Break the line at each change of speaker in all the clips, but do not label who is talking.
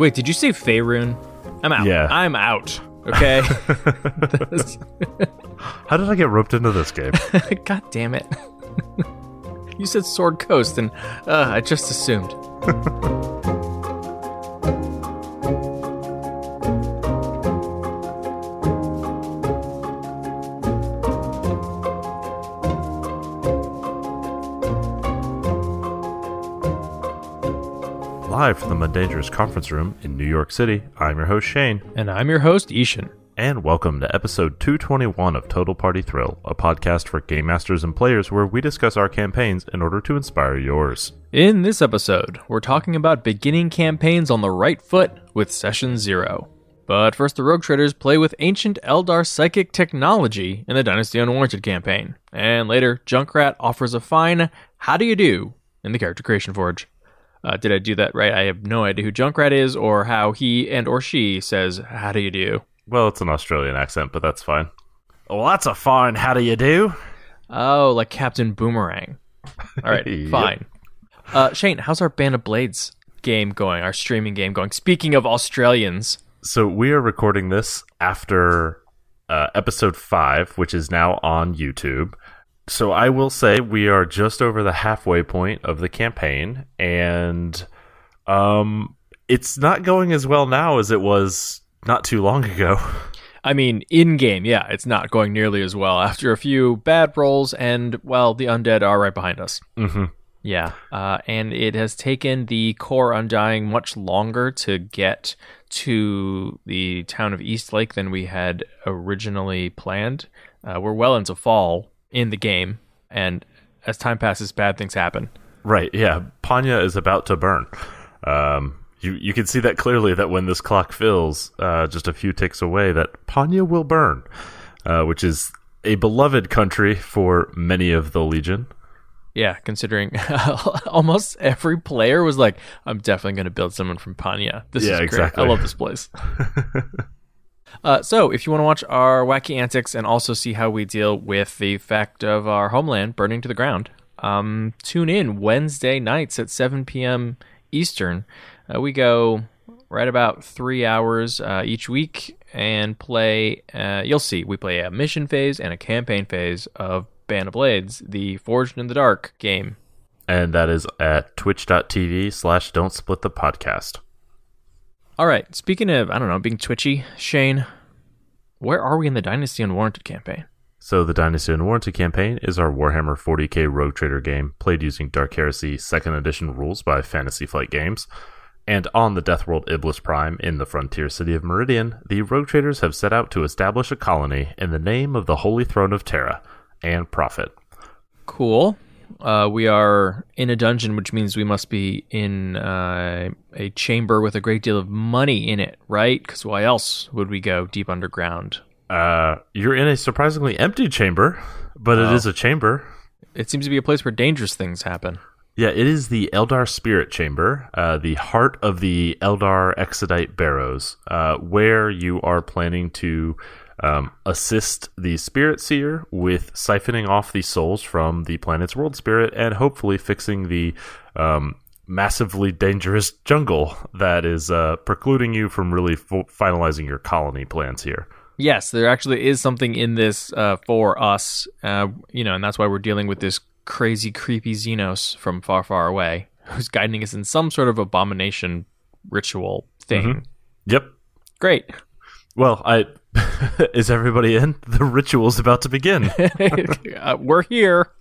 Wait, did you say Faerun? I'm out.
Yeah.
I'm out. Okay.
How did I get roped into this game?
God damn it. you said Sword Coast, and uh, I just assumed.
Live from the Mundangerous Conference Room in New York City, I'm your host Shane,
And I'm your host, I-Hsien.
and welcome to episode 221 of Total Party Thrill, a podcast for game masters and players where we discuss our campaigns in order to inspire yours.
In this episode, we're talking about beginning campaigns on the right foot with Session Zero. But first, the Rogue Traders play with ancient Eldar psychic technology in the Dynasty Unwarranted campaign. And later, Junkrat offers a fine How Do You Do in the Character Creation Forge. Uh, did I do that right? I have no idea who Junkrat is or how he and or she says How Do You Do.
Well, it's an Australian accent, but that's fine. Well, that's a fine how do you do?
Oh, like Captain Boomerang. All right,
Yep.
fine. Uh, Shane, how's our Band of Blades game going? Our streaming game going? Speaking of Australians,
So we are recording this after uh, episode five, which is now on YouTube. So I will say we are just over the halfway point of the campaign, and um, it's not going as well now as it was not too long ago.
I mean, in game, yeah, it's not going nearly as well after a few bad rolls, and well, the undead are right behind us.
hmm
Yeah, uh, and it has taken the core Undying much longer to get to the town of Eastlake than we had originally planned. Uh, we're well into fall in the game, and as time passes, bad things happen.
Right? Yeah, Panya is about to burn. Um, you you can see that clearly that when this clock fills, uh, just a few ticks away, that Panya will burn, uh, which is a beloved country for many of the Legion.
Yeah, considering almost every player was like, "I'm definitely going to build someone from Panya." This
Yeah,
is great.
exactly.
I love this place. uh, so, if you want to watch our wacky antics and also see how we deal with the fact of our homeland burning to the ground, um, tune in Wednesday nights at 7 p.m. Eastern. Uh, we go right about three hours uh, each week and play. Uh, you'll see, we play a mission phase and a campaign phase of Band of Blades, the Forged in the Dark game.
and that is at twitch.tv slash don't split the podcast
All right, speaking of, I don't know, being twitchy, Shane, where are we in the Dynasty Unwarranted campaign?
so the dynasty unwarranted campaign is our warhammer 40k rogue trader game played using dark heresy second edition rules by fantasy flight games and on the death world iblis prime in the frontier city of meridian the rogue traders have set out to establish a colony in the name of the holy throne of terra and profit
Cool. Uh, we are in a dungeon, which means we must be in uh, a chamber with a great deal of money in it, right? Because why else would we go deep underground?
uh, you're in a surprisingly empty chamber but it is a chamber
It seems to be a place where dangerous things happen.
Yeah, it is the Eldar Spirit Chamber, uh, the heart of the Eldar Exodite Barrows, uh, where you are planning to um, assist the Spirit Seer with siphoning off the souls from the planet's world spirit and hopefully fixing the um, massively dangerous jungle that is uh, precluding you from really finalizing your colony plans here.
Yes, there actually is something in this uh, for us, uh, you know, and that's why we're dealing with this crazy, creepy Xenos from far, far away, who's guiding us in some sort of abomination ritual thing.
Yep.
Great.
Well, I is everybody in? The ritual's about to begin.
uh, we're here.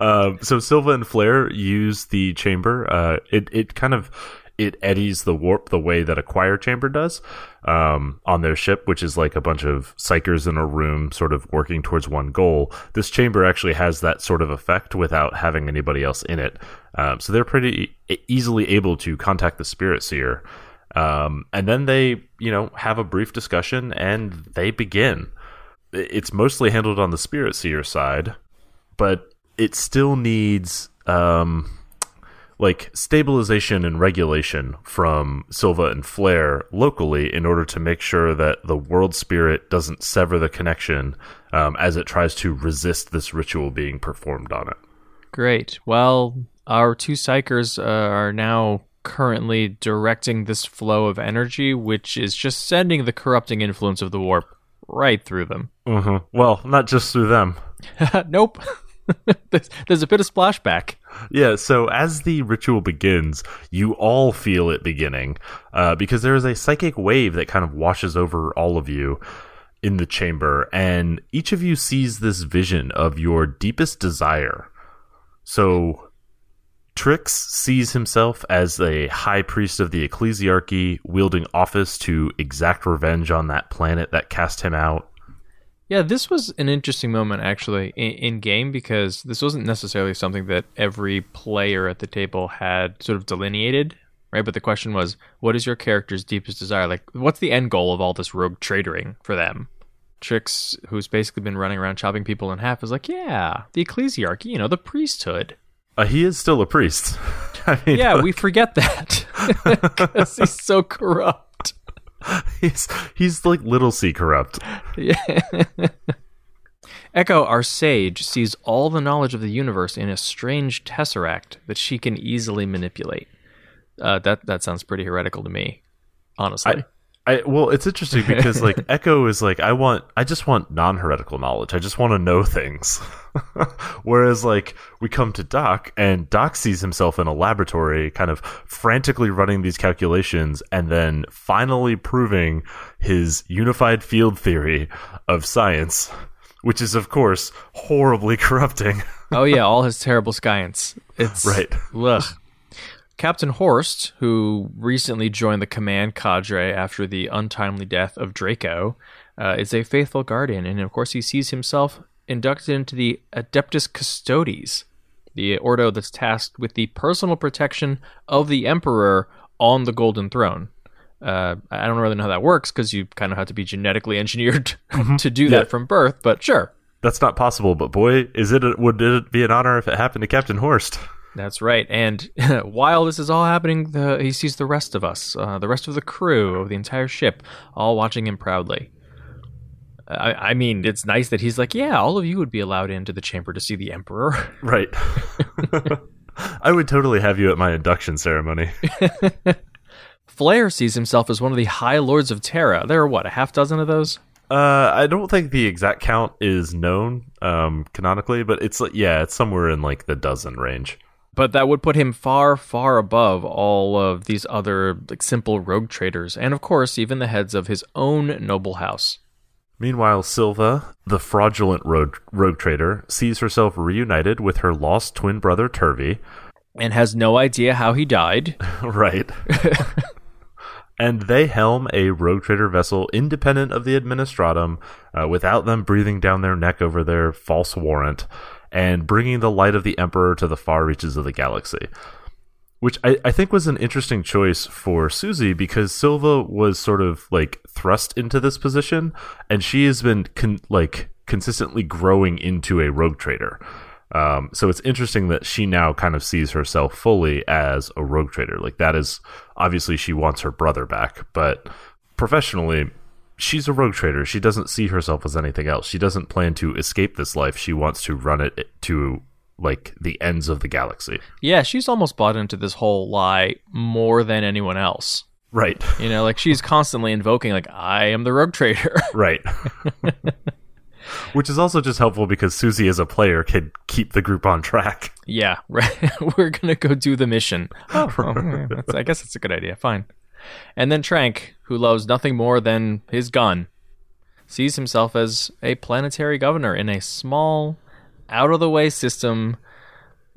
Um, so Silva and Flair use the chamber. Uh, it it kind of it eddies the warp the way that a choir chamber does um, on their ship, which is like a bunch of psykers in a room, sort of working towards one goal. This chamber actually has that sort of effect without having anybody else in it. Um, so they're pretty easily able to contact the spirit seer. Um, and then they, you know, have a brief discussion and they begin. It's mostly handled on the spirit seer side, but it still needs um, like stabilization and regulation from Silva and Flair locally in order to make sure that the world spirit doesn't sever the connection um, as it tries to resist this ritual being performed on it.
Great. Well, our two psykers uh, are now currently directing this flow of energy, which is just sending the corrupting influence of the warp right through them.
hmm Well, not just through them.
nope. there's, there's a bit of splashback.
Yeah, so as the ritual begins, you all feel it beginning uh, because there is a psychic wave that kind of washes over all of you in the chamber, and each of you sees this vision of your deepest desire. So, Trix sees himself as a high priest of the ecclesiarchy, wielding office to exact revenge on that planet that cast him out.
Yeah, this was an interesting moment actually in, in, game because this wasn't necessarily something that every player at the table had sort of delineated, right? But the question was, what is your character's deepest desire? Like, what's the end goal of all this rogue traitoring for them? Trix, who's basically been running around chopping people in half, is like, yeah, the ecclesiarchy, you know, the priesthood.
Uh, he is still a priest.
I mean, yeah, we forget that because he's so corrupt.
he's he's like little c corrupt.
Yeah. Echo, our sage, sees all the knowledge of the universe in a strange tesseract that she can easily manipulate. Uh, that that sounds pretty heretical to me, honestly.
I, I well, it's interesting because like Echo is like I want I just want non-heretical knowledge. I just want to know things. Whereas like we come to Doc and Doc sees himself in a laboratory kind of frantically running these calculations and then finally proving his unified field theory of science, which is of course horribly corrupting.
oh yeah, all his terrible science. It's
right.
Ugh. Captain Horst, who recently joined the command cadre after the untimely death of Draco, uh, is a faithful guardian, and of course, he sees himself inducted into the Adeptus Custodes, the ordo that's tasked with the personal protection of the Emperor on the Golden Throne. Uh, I don't really know how that works because you kind of have to be genetically engineered mm-hmm. to do yeah. that from birth, but sure.
That's not possible, but boy, is it a, would it be an honor if it happened to Captain Horst?
That's right. And while this is all happening, the, he sees the rest of us, uh, the rest of the crew of the entire ship, all watching him proudly. I, I, mean, it's nice that he's like, yeah, all of you would be allowed into the chamber to see the Emperor.
Right. I would totally have you at my induction ceremony.
Flair sees himself as one of the High Lords of Terra. There are, what, a half dozen of those?
Uh, I don't think the exact count is known um, canonically, but it's yeah, it's somewhere in like the dozen range.
But that would put him far, far above all of these other like simple rogue traders, and of course, even the heads of his own noble house.
Meanwhile, Silva, the fraudulent rogue, rogue trader, sees herself reunited with her lost twin brother Turvey,
and has no idea how he died.
right. and they helm a rogue trader vessel independent of the administratum, uh, without them breathing down their neck over their false warrant and bringing the light of the Emperor to the far reaches of the galaxy. Which I, I think was an interesting choice for Susie because Silva was sort of like thrust into this position, and she has been con- like consistently growing into a rogue trader. Um, so it's interesting that she now kind of sees herself fully as a rogue trader. Like that is obviously she wants her brother back, but professionally, she's a rogue trader. She doesn't see herself as anything else. She doesn't plan to escape this life. She wants to run it to like the ends of the galaxy.
Yeah, she's almost bought into this whole lie more than anyone else.
Right.
You know, like she's constantly invoking like I am the rogue trader.
right. Which is also just helpful because Susie as a player can keep the group on track.
Yeah, right. We're going to go do the mission. Oh, well, I guess that's a good idea. Fine. And then Trank, who loves nothing more than his gun, sees himself as a planetary governor in a small, out of the way system,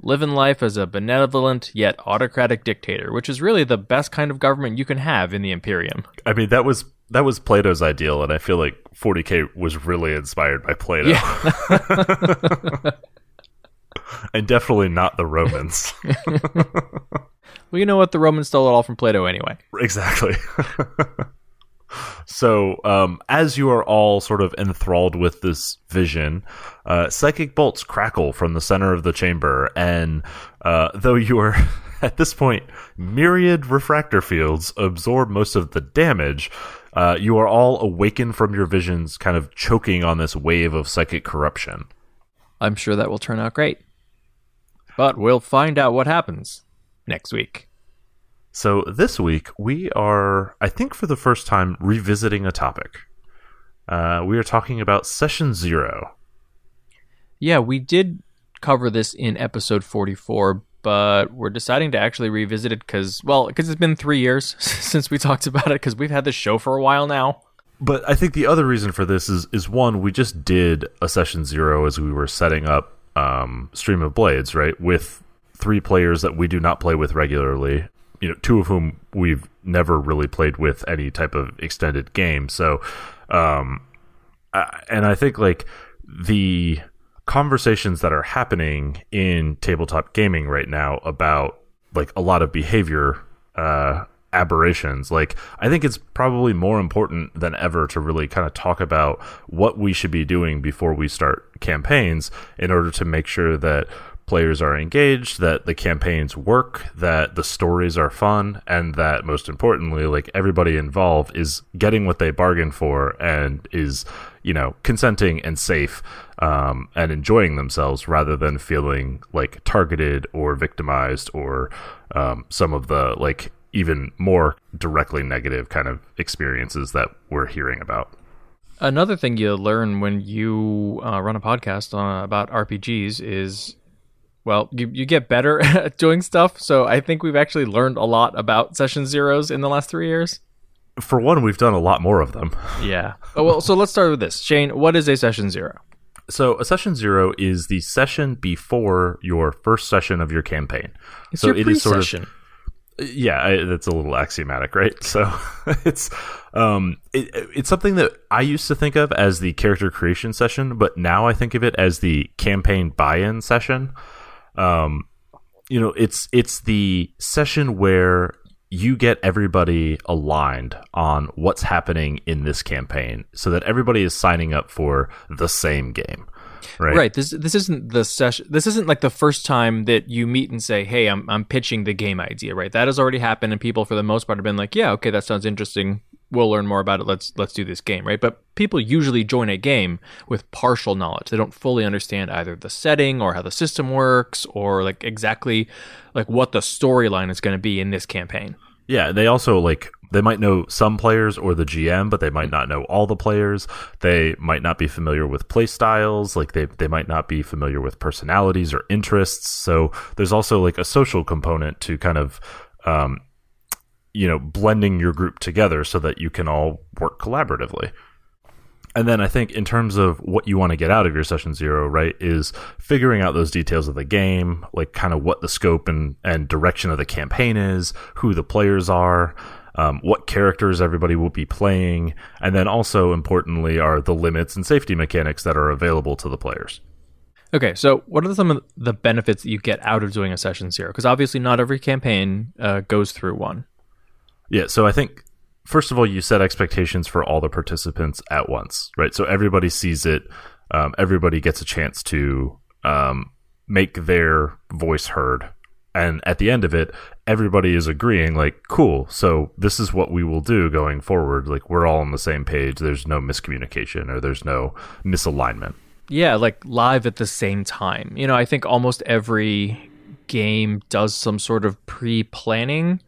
living life as a benevolent yet autocratic dictator, which is really the best kind of government you can have in the Imperium.
I mean, that was that was Plato's ideal, and I feel like 40k was really inspired by Plato. Yeah. and definitely not the Romans.
Well, you know what? The Romans stole it all from Plato anyway.
Exactly. so, um, as you are all sort of enthralled with this vision, uh, psychic bolts crackle from the center of the chamber, and uh, though you are at this point myriad refractor fields absorb most of the damage. Uh, you are all awakened from your visions, kind of choking on this wave of psychic corruption.
I'm sure that will turn out great. But we'll find out what happens next week.
So this week we are, I think, for the first time revisiting a topic. Uh, we are talking about session zero.
Yeah, we did cover this in episode 44, but we're deciding to actually revisit it because, well, because it's been three years since we talked about it because we've had this show for a while now.
But I think the other reason for this is is one, we just did a session zero as we were setting up um, Stream of Blades, right, with three players that we do not play with regularly. You know, two of whom we've never really played with any type of extended game. So, um, and I think like the conversations that are happening in tabletop gaming right now about like a lot of behavior uh, aberrations. Like, I think it's probably more important than ever to really kind of talk about what we should be doing before we start campaigns in order to make sure that players are engaged, that the campaigns work, that the stories are fun, and that most importantly, like everybody involved is getting what they bargained for and is, you know, consenting and safe um, and enjoying themselves rather than feeling like targeted or victimized or um, some of the like even more directly negative kind of experiences that we're hearing about.
Another thing you learn when you uh, run a podcast uh, about RPGs is, well, you, you get better at doing stuff. So I think we've actually learned a lot about session zeros in the last three years.
For one, we've done a lot more of them.
Yeah. oh, well, so let's start with this. Shane, what is a session zero?
So a session zero is the session before your first session of your campaign.
It's
so
your
it is sort of yeah that's a little axiomatic right so it's um it, it's something that i used to think of as the character creation session but now i think of it as the campaign buy-in session um you know it's it's the session where you get everybody aligned on what's happening in this campaign so that everybody is signing up for the same game right
Right. This this isn't the session. This isn't like the first time that you meet and say, "Hey, I'm I'm pitching the game idea." Right. That has already happened, and people for the most part have been like, "Yeah, okay, that sounds interesting. We'll learn more about it. Let's let's do this game." Right. But people usually join a game with partial knowledge. They don't fully understand either the setting or how the system works or like exactly like what the storyline is going to be in this campaign.
Yeah, they also like they might know some players or the GM, but they might not know all the players. They might not be familiar with play styles, like they they might not be familiar with personalities or interests. So there's also like a social component to kind of um you know, blending your group together so that you can all work collaboratively. And then I think in terms of what you want to get out of your session zero, right, is figuring out those details of the game, like kind of what the scope and, and direction of the campaign is, who the players are, um, what characters everybody will be playing, and then also importantly are the limits and safety mechanics that are available to the players.
Okay, so what are some of the benefits that you get out of doing a session zero? Because obviously, not every campaign uh, goes through one.
Yeah, so I think first of all, you set expectations for all the participants at once, right? So everybody sees it, um, everybody gets a chance to um, make their voice heard, and at the end of it, everybody is agreeing, like, cool. So this is what we will do going forward. Like we're all on the same page. There's no miscommunication or there's no misalignment.
Yeah, like live at the same time. You know, I think almost every game does some sort of pre-planning,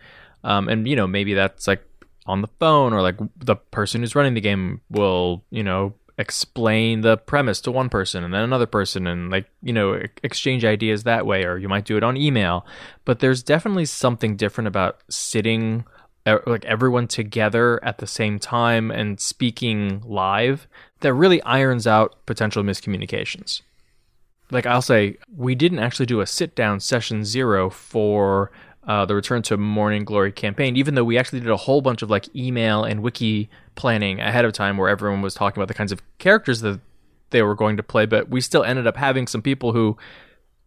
um, and you know maybe that's like on the phone or like the person who's running the game will you know explain the premise to one person and then another person and like you know exchange ideas that way or you might do it on email. But there's definitely something different about sitting like everyone together at the same time and speaking live that really irons out potential miscommunications. Like I'll say, we didn't actually do a sit down session zero for uh, the Return to Morning Glory campaign, even though we actually did a whole bunch of like email and wiki planning ahead of time where everyone was talking about the kinds of characters that they were going to play. But we still ended up having some people who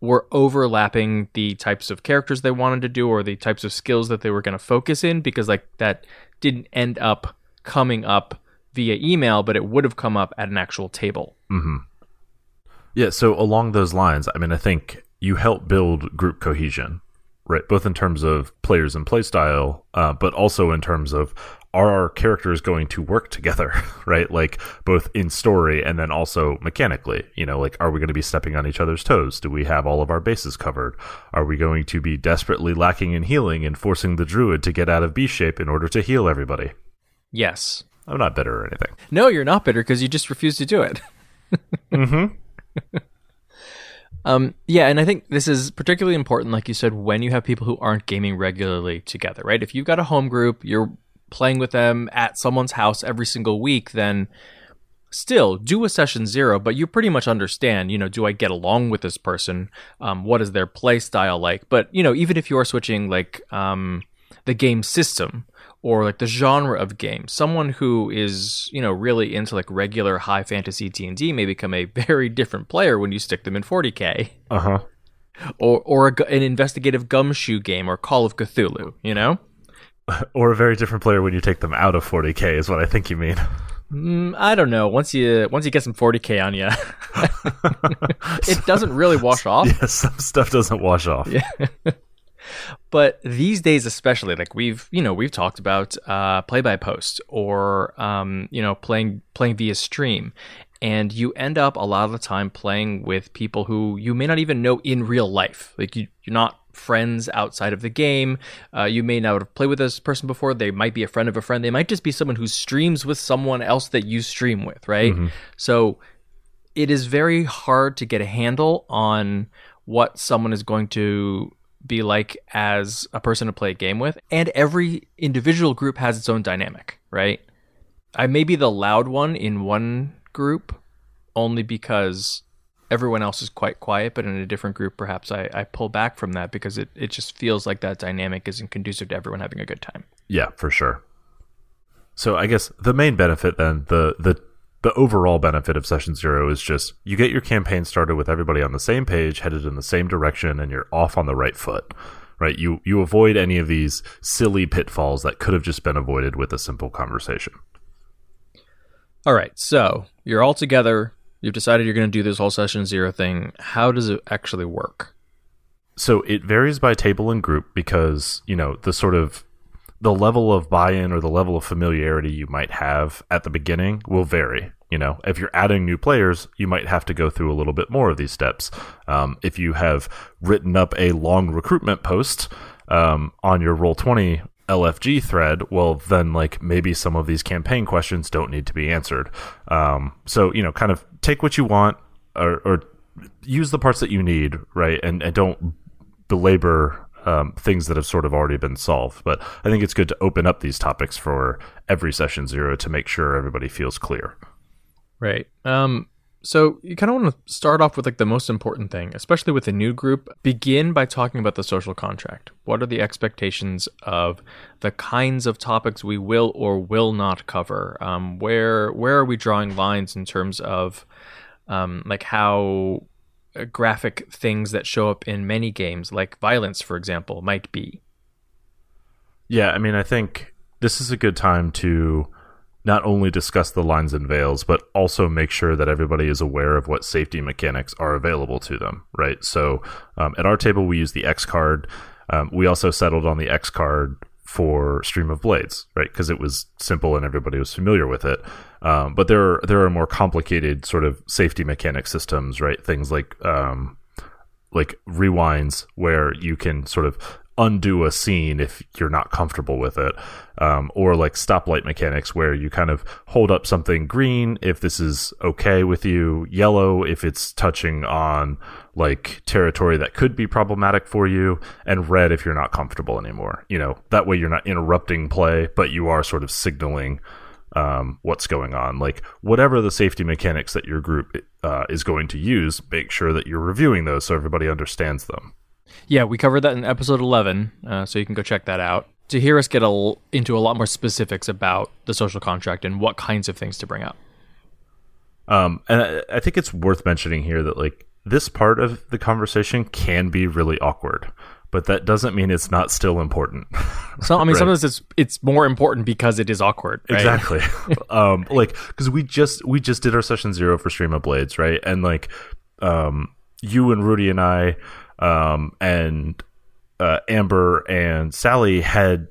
were overlapping the types of characters they wanted to do or the types of skills that they were going to focus in because like that didn't end up coming up via email, but it would have come up at an actual table.
Yeah, so along those lines, I mean, I think you help build group cohesion, right? Both in terms of players and playstyle, uh, but also in terms of are our characters going to work together, right? Like both in story and then also mechanically, you know, like are we going to be stepping on each other's toes? Do we have all of our bases covered? Are we going to be desperately lacking in healing and forcing the druid to get out of B shape in order to heal everybody?
Yes.
I'm not bitter or anything.
No, you're not bitter because you just refuse to do it.
Mm-hmm.
Um, yeah, and I think this is particularly important, like you said, when you have people who aren't gaming regularly together, right? If you've got a home group, you're playing with them at someone's house every single week, then still do a session zero, but you pretty much understand, you know, do I get along with this person? Um, what is their play style like? But, you know, even if you are switching like um, the game system, or like the genre of game. Someone who is, you know, really into like regular high fantasy D&D may become a very different player when you stick them in 40K.
Uh-huh.
Or or a, an investigative gumshoe game or Call of Cthulhu, you know?
Or a very different player when you take them out of 40k is what I think you mean.
Mm, I don't know. Once you once you get some 40k on you, it doesn't really wash off.
Yeah, some stuff doesn't wash off.
Yeah. But these days especially like we've you know we've talked about uh, play by post or um, you know playing playing via stream. And you end up a lot of the time playing with people who you may not even know in real life. Like you, you're not friends outside of the game. Uh, you may not have played with this person before. They might be a friend of a friend. They might just be someone who streams with someone else that you stream with right?
Mm-hmm.
so it is very hard to get a handle on what someone is going to be like as a person to play a game with. And every individual group has its own dynamic, right? I may be the loud one in one group only because everyone else is quite quiet, but in a different group, perhaps I, I pull back from that because it, it just feels like that dynamic isn't conducive to everyone having a good time.
Yeah, for sure. So I guess the main benefit then, the the the overall benefit of session zero is just you get your campaign started with everybody on the same page, headed in the same direction, and you're off on the right foot. Right? You you avoid any of these silly pitfalls that could have just been avoided with a simple conversation.
All right, so you're all together. You've decided you're going to do this whole session zero thing. How does it actually work?
So it varies by table and group because, you know, the sort of the level of buy-in or the level of familiarity you might have at the beginning will vary. You know, if you're adding new players, you might have to go through a little bit more of these steps. Um, if you have written up a long recruitment post um, on your Roll Twenty LFG thread, well, then like maybe some of these campaign questions don't need to be answered. Um, so you know, kind of take what you want or, or use the parts that you need, right, and and don't belabor um, things that have sort of already been solved. But I think it's good to open up these topics for every session zero to make sure everybody feels clear.
Right. Um, so you kind of want to start off with like the most important thing, especially with a new group. Begin by talking about the social contract. What are the expectations of the kinds of topics we will or will not cover? Um, where where are we drawing lines in terms of um, like how graphic things that show up in many games, like violence, for example, might be?
Yeah, I mean, I think this is a good time to not only discuss the lines and veils, but also make sure that everybody is aware of what safety mechanics are available to them, right? So um, at our table, we use the X card. Um, we also settled on the X card for Stream of Blades, right? Because it was simple and everybody was familiar with it. Um, but there are there are more complicated sort of safety mechanic systems, right? Things like um, like rewinds where you can sort of undo a scene if you're not comfortable with it, um, or like stoplight mechanics where you kind of hold up something green if this is okay with you, yellow if it's touching on like territory that could be problematic for you, and red if you're not comfortable anymore. You know, that way you're not interrupting play, but you are sort of signaling um, what's going on. Like whatever the safety mechanics that your group uh, is going to use, make sure that you're reviewing those so everybody understands them.
Yeah, we covered that in episode 11, uh, so you can go check that out. To hear us get a, into a lot more specifics about the social contract and what kinds of things to bring up.
Um, and I, I think it's worth mentioning here that like this part of the conversation can be really awkward, but that doesn't mean it's not still important.
So I mean,
Right.
sometimes it's it's more important because it is awkward. Right?
Exactly. um, like because we just we just did our session zero for Stream of Blades, right? And like, um, you and Rudy and I, um, and uh, Amber and Sally had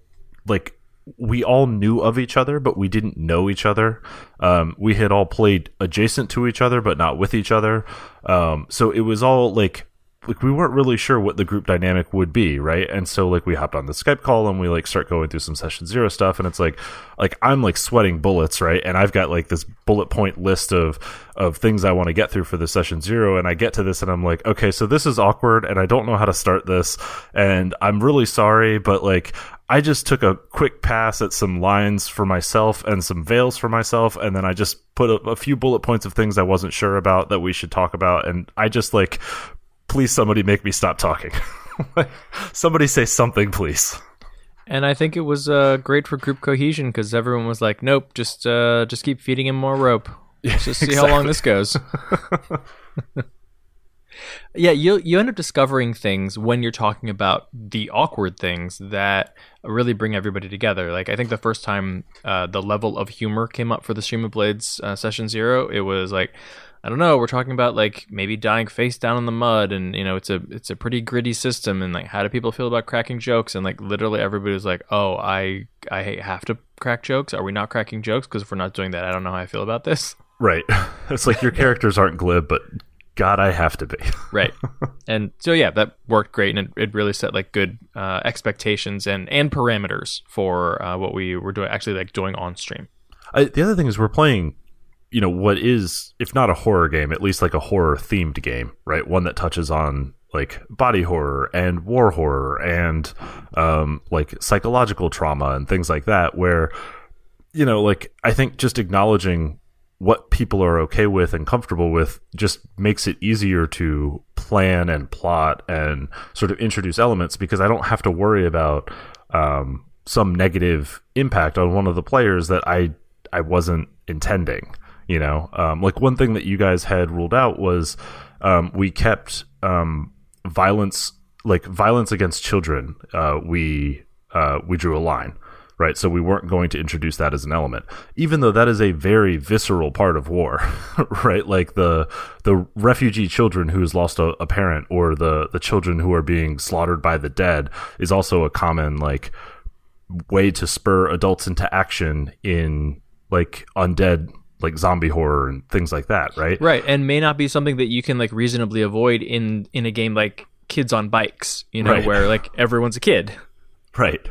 like we all knew of each other, but we didn't know each other. Um, we had all played adjacent to each other, but not with each other. Um, so it was all like like we weren't really sure what the group dynamic would be, right? And so like we hopped on the Skype call and we like start going through some session zero stuff, and it's like like I'm like sweating bullets, right? And I've got like this bullet point list of of things I want to get through for the session zero, and I get to this and I'm like, okay, so this is awkward, and I don't know how to start this, and I'm really sorry, but like I just took a quick pass at some lines for myself and some veils for myself, and then I just put a, a, few bullet points of things I wasn't sure about that we should talk about, and I just like please somebody make me stop talking. somebody say something, please.
And I think it was uh, great for group cohesion because everyone was like, "Nope, just uh, just keep feeding him more rope. Let's just see exactly. how long this goes." yeah, you you end up discovering things when you're talking about the awkward things that really bring everybody together. Like I think the first time uh, the level of humor came up for the Stream of Blades uh, session zero, it was like I don't know. We're talking about like maybe dying face down in the mud, and you know, it's a it's a pretty gritty system. And like, how do people feel about cracking jokes? And like, literally, everybody was like, "Oh, I I have to crack jokes. Are we not cracking jokes? Because if we're not doing that, I don't know how I feel about this."
Right. It's like your characters aren't glib, but God, I have to be.
right. And so yeah, that worked great, and it, it really set like good uh, expectations and and parameters for uh, what we were doing. Actually, like doing on stream.
I, the other thing is we're playing you know what is if not a horror game at least like a horror themed game right? One that touches on like body horror and war horror and um, like psychological trauma and things like that where you know like i think just acknowledging what people are okay with and comfortable with just makes it easier to plan and plot and sort of introduce elements because i don't have to worry about um, some negative impact on one of the players that i i wasn't intending you know, um, like one thing that you guys had ruled out was um, we kept um, violence, like violence against children. Uh, we uh, we drew a line, right? So we weren't going to introduce that as an element, even though that is a very visceral part of war, right? Like the the refugee children who's lost a, a parent, or the the children who are being slaughtered by the dead, is also a common like way to spur adults into action in like undead like zombie horror and things like that, right?
Right, and may not be something that you can like reasonably avoid in in a game like Kids on Bikes, you know, right. where like everyone's a kid.
Right.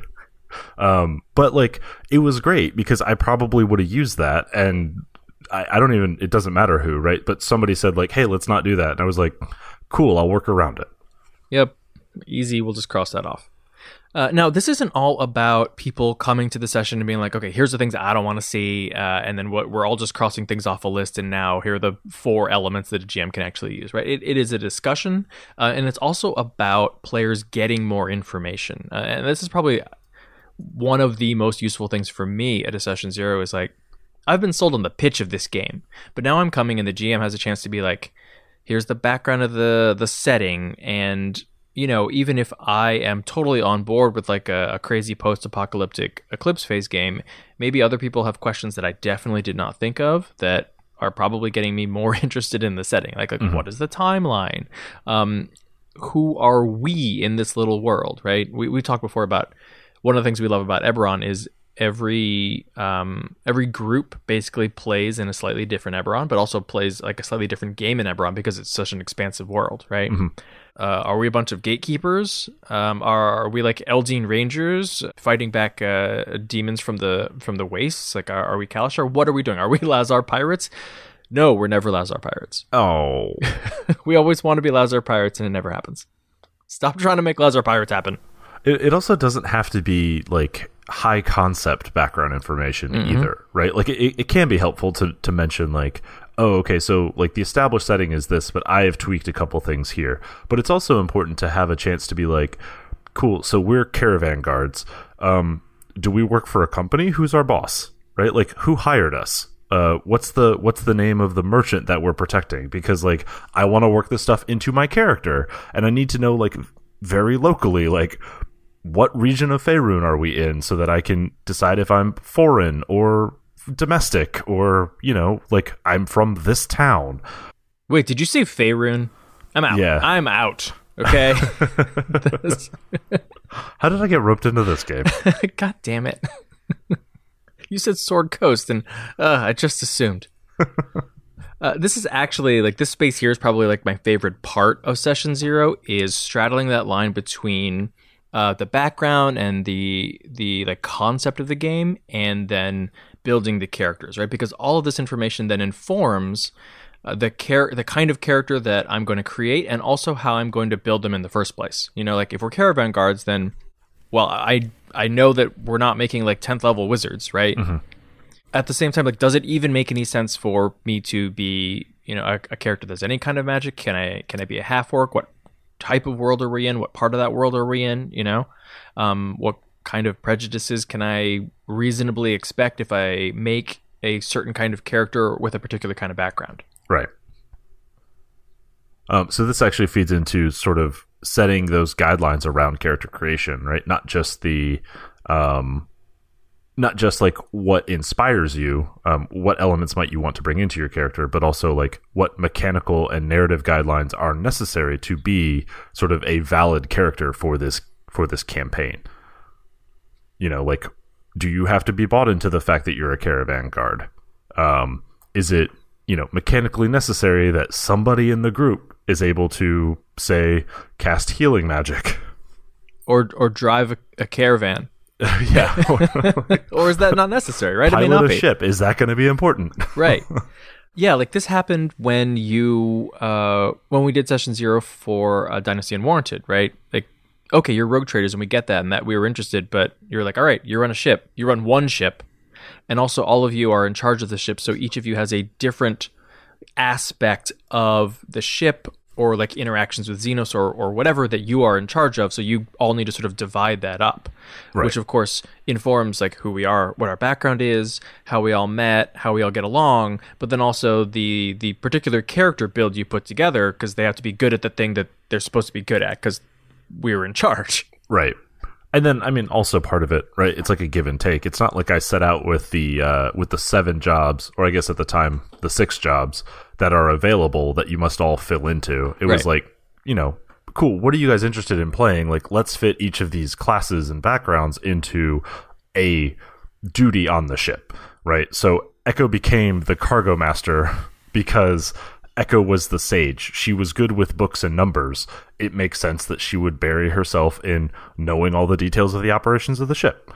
Um, but like it was great because I probably would have used that and I, I don't even it doesn't matter who, right? But somebody said like, hey, let's not do that. And I was like, cool, I'll work around it.
Yep. Easy, we'll just cross that off. Uh, now, this isn't all about people coming to the session and being like, okay, here's the things I don't want to see, uh, and then what we're all just crossing things off a list, and now here are the four elements that a GM can actually use, right? It, it is a discussion, uh, and it's also about players getting more information. Uh, and this is probably one of the most useful things for me at a session zero is like, I've been sold on the pitch of this game, but now I'm coming and the GM has a chance to be like, here's the background of the the setting and you know, even if I am totally on board with like a, a crazy post apocalyptic eclipse phase game, maybe other people have questions that I definitely did not think of that are probably getting me more interested in the setting. Like, like mm-hmm. what is the timeline? Um, who are we in this little world, right? We, we talked before about one of the things we love about Eberron is every um, every group basically plays in a slightly different Eberron, but also plays like a slightly different game in Eberron because it's such an expansive world, right? Mm-hmm. Uh, are we a bunch of gatekeepers? Um, are, are, we like Eldeen Rangers fighting back uh, demons from the from the wastes? Like, are, are we Kalashtar? What are we doing? Are we Lhazaar pirates? No, we're never Lhazaar pirates.
Oh,
we always want to be Lhazaar pirates, and it never happens. Stop trying to make Lhazaar pirates happen.
It, it also doesn't have to be like high concept background information mm-hmm. either, right? Like it, it can be helpful to to mention like oh, okay, so like the established setting is this, but I have tweaked a couple things here. But it's also important to have a chance to be like, cool, so we're caravan guards. Um, do we work for a company? Who's our boss? Right? Like, who hired us? Uh, what's the what's the name of the merchant that we're protecting? Because like, I want to work this stuff into my character, and I need to know like very locally, like what region of Faerun are we in, so that I can decide if I'm foreign or domestic or you know like i'm from this town.
Wait did you say faerun? I'm out. Yeah. I'm out okay?
How did i get roped into this game?
God damn it. You said Sword Coast, and uh, I just assumed. Uh, this is actually like this space here is probably like my favorite part of session zero is straddling that line between uh, the background and the the like concept of the game and then building the characters right because all of this information then informs uh, the care the kind of character that I'm going to create and also how I'm going to build them in the first place you know like if we're caravan guards then well I I know that we're not making like 10th level wizards right at the same time, like, does it even make any sense for me to be, you know, a, a character that's any kind of magic? Can I can I be a half orc? What type of world are we in? What part of that world are we in? You know, um, what kind of prejudices can I reasonably expect if I make a certain kind of character with a particular kind of background?
Right. Um, so this actually feeds into sort of setting those guidelines around character creation, right? Not just the, um, not just like what inspires you, um, what elements might you want to bring into your character, but also like what mechanical and narrative guidelines are necessary to be sort of a valid character for this for this campaign. You know, like, do you have to be bought into the fact that you're a caravan guard? Um, is it you know mechanically necessary that somebody in the group is able to say cast healing magic?
Or or drive a, a caravan?
yeah,
or is that not necessary? Right?
pilot
it may not
a
be.
ship is that going to be important?
right yeah like this happened when you uh when we did session zero for uh, dynasty unwarranted right like okay you're rogue traders and we get that and that we were interested but you're like all right you run a ship you run one ship and also all of you are in charge of the ship so each of you has a different aspect of the ship or like interactions with Xenos or, or whatever that you are in charge of. So you all need to sort of divide that up,
Right.
which of course informs like who we are, what our background is, how we all met, how we all get along, but then also the the particular character build you put together because they have to be good at the thing that they're supposed to be good at because we were in charge.
Right. And then I mean also part of it, right? It's like a give and take. It's not like I set out with the uh with the seven jobs or I guess at the time the six jobs that are available that you must all fill into. It was like, you know, cool, what are you guys interested in playing? Like let's fit each of these classes and backgrounds into a duty on the ship, right? So Echo became the cargo master because Echo was the sage. She was good with books and numbers. It makes sense that she would bury herself in knowing all the details of the operations of the ship.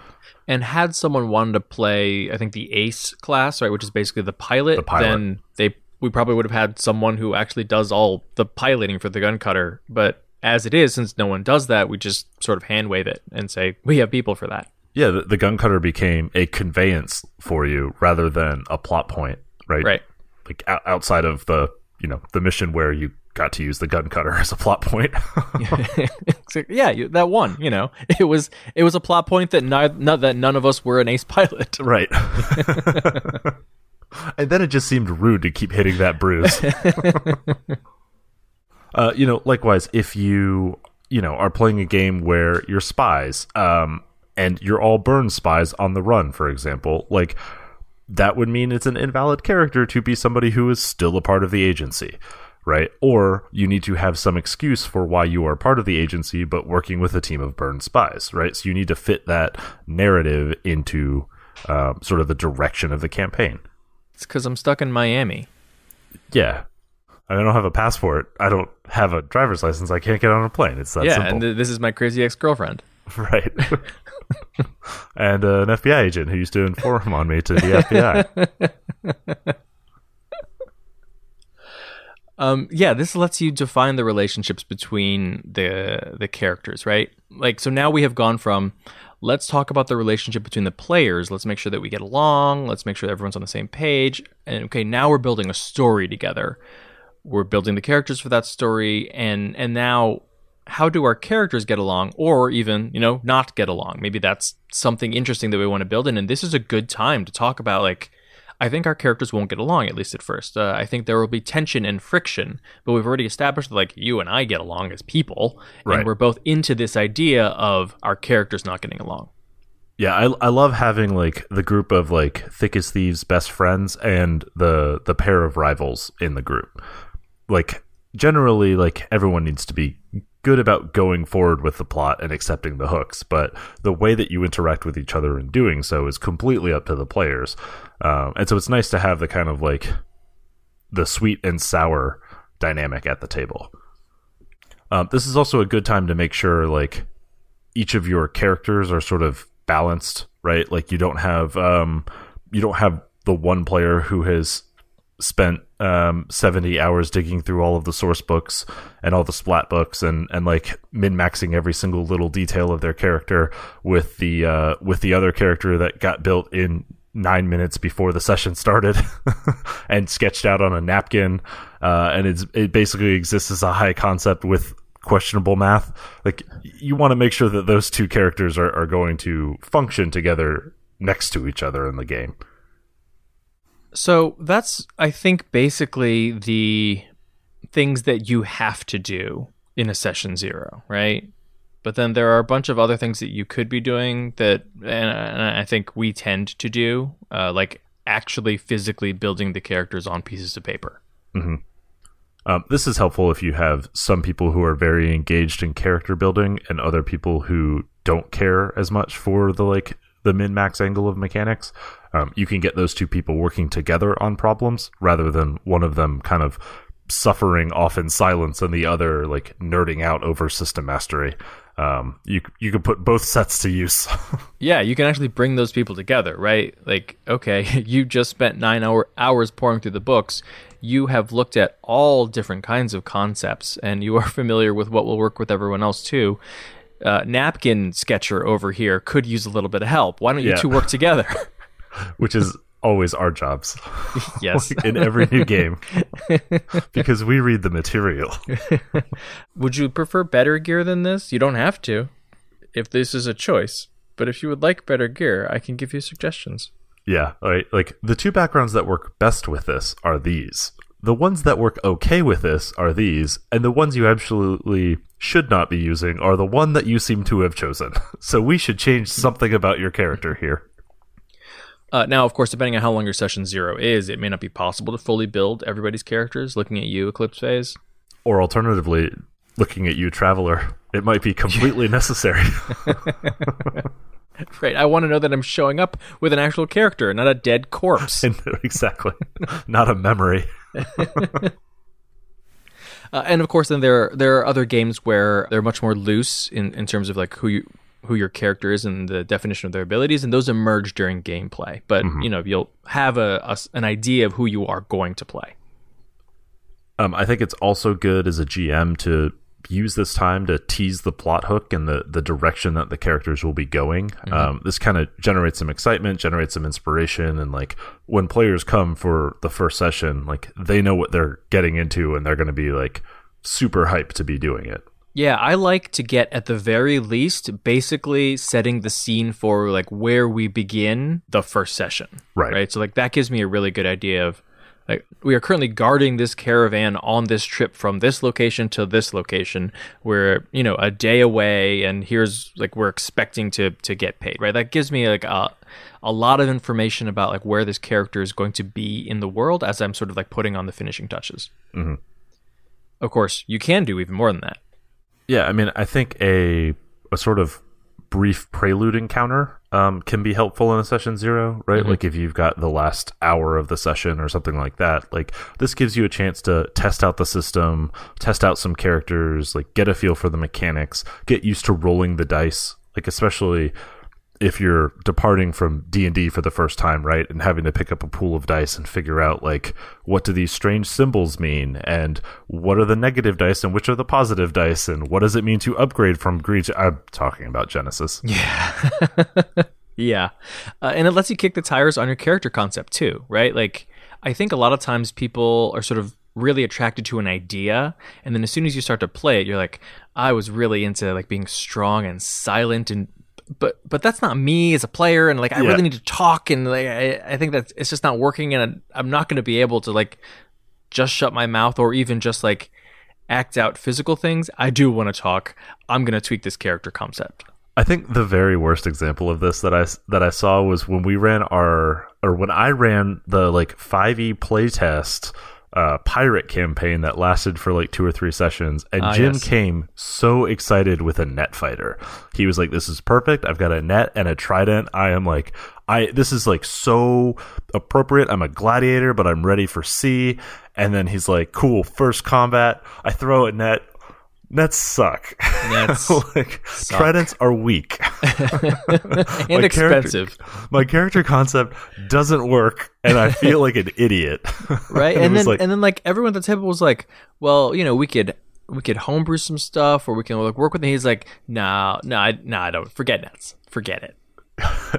And had someone wanted to play, I think the Ace class, right, which is basically the pilot,
The pilot.
then they we probably would have had someone who actually does all the piloting for the gun cutter. But as it is, since no one does that, we just sort of hand wave it and say we have people for that.
Yeah, the, the gun cutter became a conveyance for you rather than a plot point, right?
Right.
Like o- outside of the you know the mission where you got to use the gun cutter as a plot point.
Yeah, that one. You know, it was it was a plot point that not that none of us were an ace pilot.
right. and then it just seemed rude to keep hitting that bruise. uh, you know, likewise, if you you know are playing a game where you're spies, um, and you're all burn spies on the run, for example, like that would mean it's an invalid character to be somebody who is still a part of the agency, right? Or you need to have some excuse for why you are part of the agency but working with a team of burned spies, right? So you need to fit that narrative into um, sort of the direction of the campaign.
It's because I'm stuck in Miami.
Yeah. I don't have a passport. I don't have a driver's license. I can't get on a plane. It's that
yeah,
simple.
and th- this is my crazy ex girlfriend.
right. and uh, an FBI agent who used to inform on me to the FBI.
Um, yeah, this lets you define the relationships between the the characters, right? Like, so now we have gone from let's talk about the relationship between the players. Let's make sure that we get along. Let's make sure everyone's on the same page. And okay, now we're building a story together. We're building the characters for that story, and and now how do our characters get along, or even you know not get along? Maybe that's something interesting that we want to build in. And this is a good time to talk about like I think our characters won't get along, at least at first. Uh, I think there will be tension and friction, but we've already established that, like, you and I get along as people,
Right.
and we're both into this idea of our characters not getting along.
Yeah, I, I love having like the group of like thickest thieves best friends and the the pair of rivals in the group. Like generally, like everyone needs to be good about going forward with the plot and accepting the hooks, but the way that you interact with each other in doing so is completely up to the players. Um, and so it's nice to have the kind of like the sweet and sour dynamic at the table. Um, this is also a good time to make sure like each of your characters are sort of balanced, right? Like you don't have um, you don't have the one player who has spent um, 70 hours digging through all of the source books and all the splat books and, and like min maxing every single little detail of their character with the uh, with the other character that got built in nine minutes before the session started and sketched out on a napkin. Uh, and it's it basically exists as a high concept with questionable math. Like you want to make sure that those two characters are, are going to function together next to each other in the game
So that's, I think, basically the things that you have to do in a session zero, right? But then there are a bunch of other things that you could be doing that, and I think we tend to do, uh, like actually physically building the characters on pieces of paper.
Um, this is helpful if you have some people who are very engaged in character building and other people who don't care as much for the like the min max angle of mechanics. Um, you can get those two people working together on problems rather than one of them kind of suffering off in silence and the other like nerding out over system mastery. Um, you you could put both sets to use.
Yeah, you can actually bring those people together, right? Like, okay, you just spent nine hour, hours pouring through the books. You have looked at all different kinds of concepts, and you are familiar with what will work with everyone else too. Uh, napkin sketcher over here could use a little bit of help. Why don't you
Yeah.
two work together?
which is always our jobs
yes.
in every new game because we read the material.
Would you prefer better gear than this? You don't have to, if this is a choice. But if you would like better gear, I can give you suggestions.
Yeah, right. Like the two backgrounds that work best with this are these. The ones that work okay with this are these, and the ones you absolutely should not be using are the one that you seem to have chosen. So we should change something about your character here.
Uh, now, of course, depending on how long your session zero is, it may not be possible to fully build everybody's characters. Looking at you, Eclipse Phase.
Or alternatively, looking at you, Traveller, it might be completely necessary.
Right. I want to know that I'm showing up with an actual character, not a dead corpse.
exactly. Not a memory.
Uh, and of course, then there there are other games where they're much more loose in, in terms of like who you who your character is and the definition of their abilities, and those emerge during gameplay. But you know, you'll have a, a an idea of who you are going to play.
Um, I think it's also good as a GM to use this time to tease the plot hook and the, the direction that the characters will be going. Um, this kind of generates some excitement, generates some inspiration, and like when players come for the first session, like they know what they're getting into and they're going to be like super hyped to be doing it.
Yeah, I like to get at the very least basically setting the scene for like where we begin the first session.
Right.
Right. So like that gives me a really good idea of like we are currently guarding this caravan on this trip from this location to this location. We're, you know, a day away and here's like we're expecting to to get paid, right? That gives me like a a lot of information about like where this character is going to be in the world as I'm sort of like putting on the finishing touches.
Mhm.
Of course, you can do even more than that.
Yeah, I mean, I think a a sort of brief prelude encounter um, can be helpful in a session zero, right? Like if you've got the last hour of the session or something like that. Like this gives you a chance to test out the system, test out some characters, like get a feel for the mechanics, get used to rolling the dice. Like especially if you're departing from D&D for the first time, right? And having to pick up a pool of dice and figure out like what do these strange symbols mean and what are the negative dice and which are the positive dice and what does it mean to upgrade from green to I'm talking about Genesys.
Yeah. Uh, and it lets you kick the tires on your character concept too, right? Like, I think a lot of times people are sort of really attracted to an idea. And then as soon as you start to play it, you're like, I was really into like being strong and silent and. But but that's not me as a player, and like I
Yeah.
really need to talk, and like I, I think that it's just not working, and I'm not going to be able to like just shut my mouth or even just like act out physical things. I do want to talk. I'm going to tweak this character concept.
I think the very worst example of this that I that I saw was when we ran our or when I ran the like 5e playtest uh, pirate campaign that lasted for like two or three sessions, and
Ah,
Jim
yes.
came so excited with a net fighter. He was like, "This is perfect. I've got a net and a trident. I am like, I this is like so appropriate. I'm a gladiator, but I'm ready for sea." And then he's like, "Cool, first combat. I throw a net. Nets suck.
Nets
like tridents are weak.
and
My character-
expensive,
My character concept doesn't work, and I feel like an idiot.
right?
it
and then
like-
and then like everyone at the table was like, well, you know, we could we could homebrew some stuff, or we can like work with it. He's like, no, no, I, no, I don't. Forget nets. Forget it.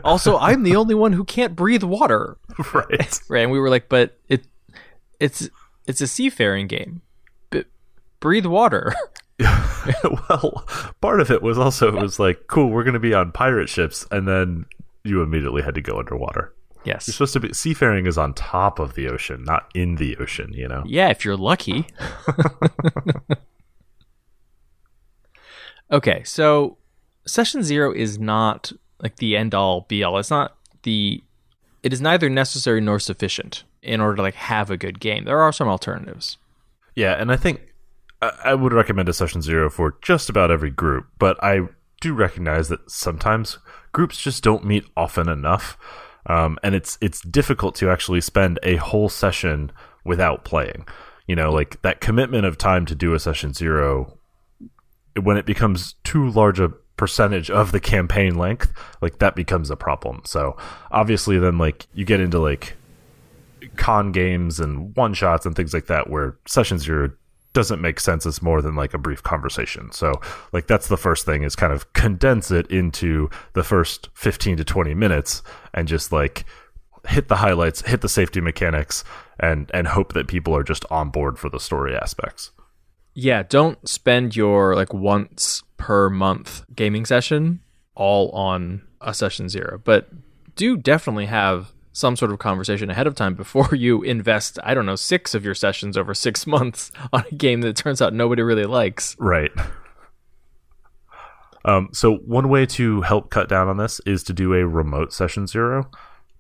also, I'm the only one who can't breathe water,
right.
right? And we were like, but it it's it's a seafaring game. B- breathe water.
well, part of it was also it was like, cool, we're going to be on pirate ships, and then you immediately had to go underwater.
Yes, you're
supposed to be seafaring is on top of the ocean, not in the ocean. You know.
Yeah, if you're lucky. okay, so session zero is not like the end all be all. It's not the. It is neither necessary nor sufficient in order to like have a good game. There are some alternatives.
Yeah, and I think I, would recommend a session zero for just about every group, but I do recognize that sometimes groups just don't meet often enough, um, and it's it's difficult to actually spend a whole session without playing. You know, like that commitment of time to do a session zero when it becomes too large a percentage of the campaign length, like that becomes a problem. So obviously, then like you get into like con games and one shots and things like that where session zero doesn't make sense as more than like a brief conversation. So like that's the first thing is kind of condense it into the first 15 to 20 minutes and just like hit the highlights, hit the safety mechanics and and hope that people are just on board for the story aspects.
Yeah, don't spend your like once per month gaming session all on a session zero, but do definitely have some sort of conversation ahead of time before you invest, I don't know, six of your sessions over six months on a game that turns out nobody really likes.
Right. Um, so one way to help cut down on this is to do a remote session zero.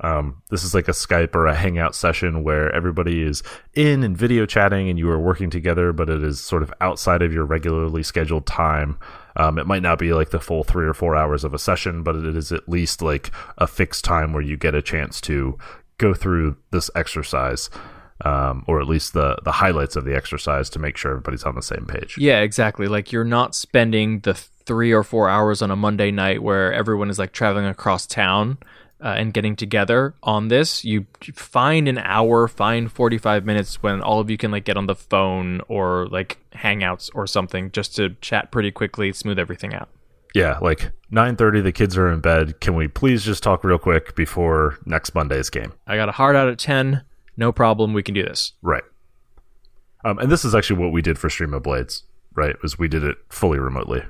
Um, this is like a Skype or a Hangout session where everybody is in and video chatting and you are working together, but it is sort of outside of your regularly scheduled time. Um, it might not be like the full three or four hours of a session, but it is at least like a fixed time where you get a chance to go through this exercise, um, or at least the the highlights of the exercise to make sure everybody's on the same page.
Yeah, exactly. Like you're not spending the three or four hours on a Monday night where everyone is like traveling across town uh, and getting together on this. You find an hour, find 45 minutes when all of you can like get on the phone or like hangouts or something just to chat pretty quickly, smooth everything out.
Yeah, like 9:30 the kids are in bed. Can we please just talk real quick before next Monday's game?
I got a hard out at 10. No problem. We can do this.
Right. Um, and this is actually what we did for Stream of Blades, right? Was we did it fully remotely.